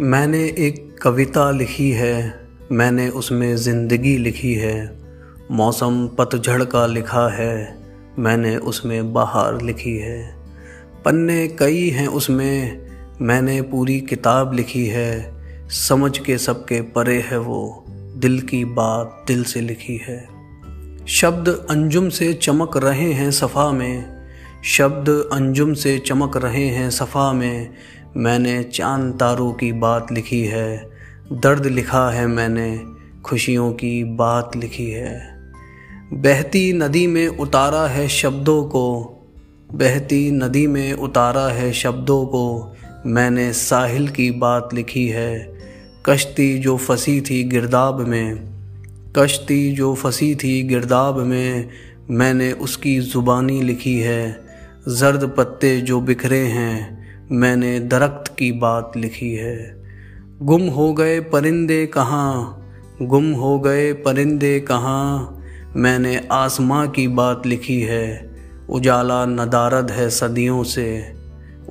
मैंने एक कविता लिखी है, मैंने उसमें ज़िंदगी लिखी है, मौसम पतझड़ का लिखा है, मैंने उसमें बाहर लिखी है। पन्ने कई हैं उसमें, मैंने पूरी किताब लिखी है, समझ के सबके परे है वो, दिल की बात दिल से लिखी है। शब्द अंजुम से चमक रहे हैं सफ़ा में शब्द अंजुम से चमक रहे हैं सफ़ा में। मैंने चाँद तारों की बात लिखी है। दर्द लिखा है मैंने, खुशियों की बात लिखी है। बहती नदी में उतारा है शब्दों को। बहती नदी में उतारा है शब्दों को। मैंने साहिल की बात लिखी है। कश्ती जो फंसी थी गिरदाब में। कश्ती जो फंसी थी गिरदाब में। मैंने उसकी ज़ुबानी लिखी है। जर्द पत्ते जो बिखरे हैं, मैंने दरख्त की बात लिखी है। गुम हो गए परिंदे कहाँ? गुम हो गए परिंदे कहाँ? मैंने आसमां की बात लिखी है। उजाला नदारद है सदियों से।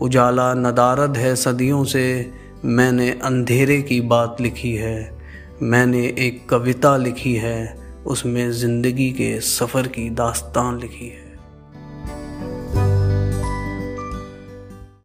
उजाला नदारद है सदियों से, मैंने अंधेरे की बात लिखी है। मैंने एक कविता लिखी है, उसमें ज़िंदगी के सफ़र की दास्तान लिखी है।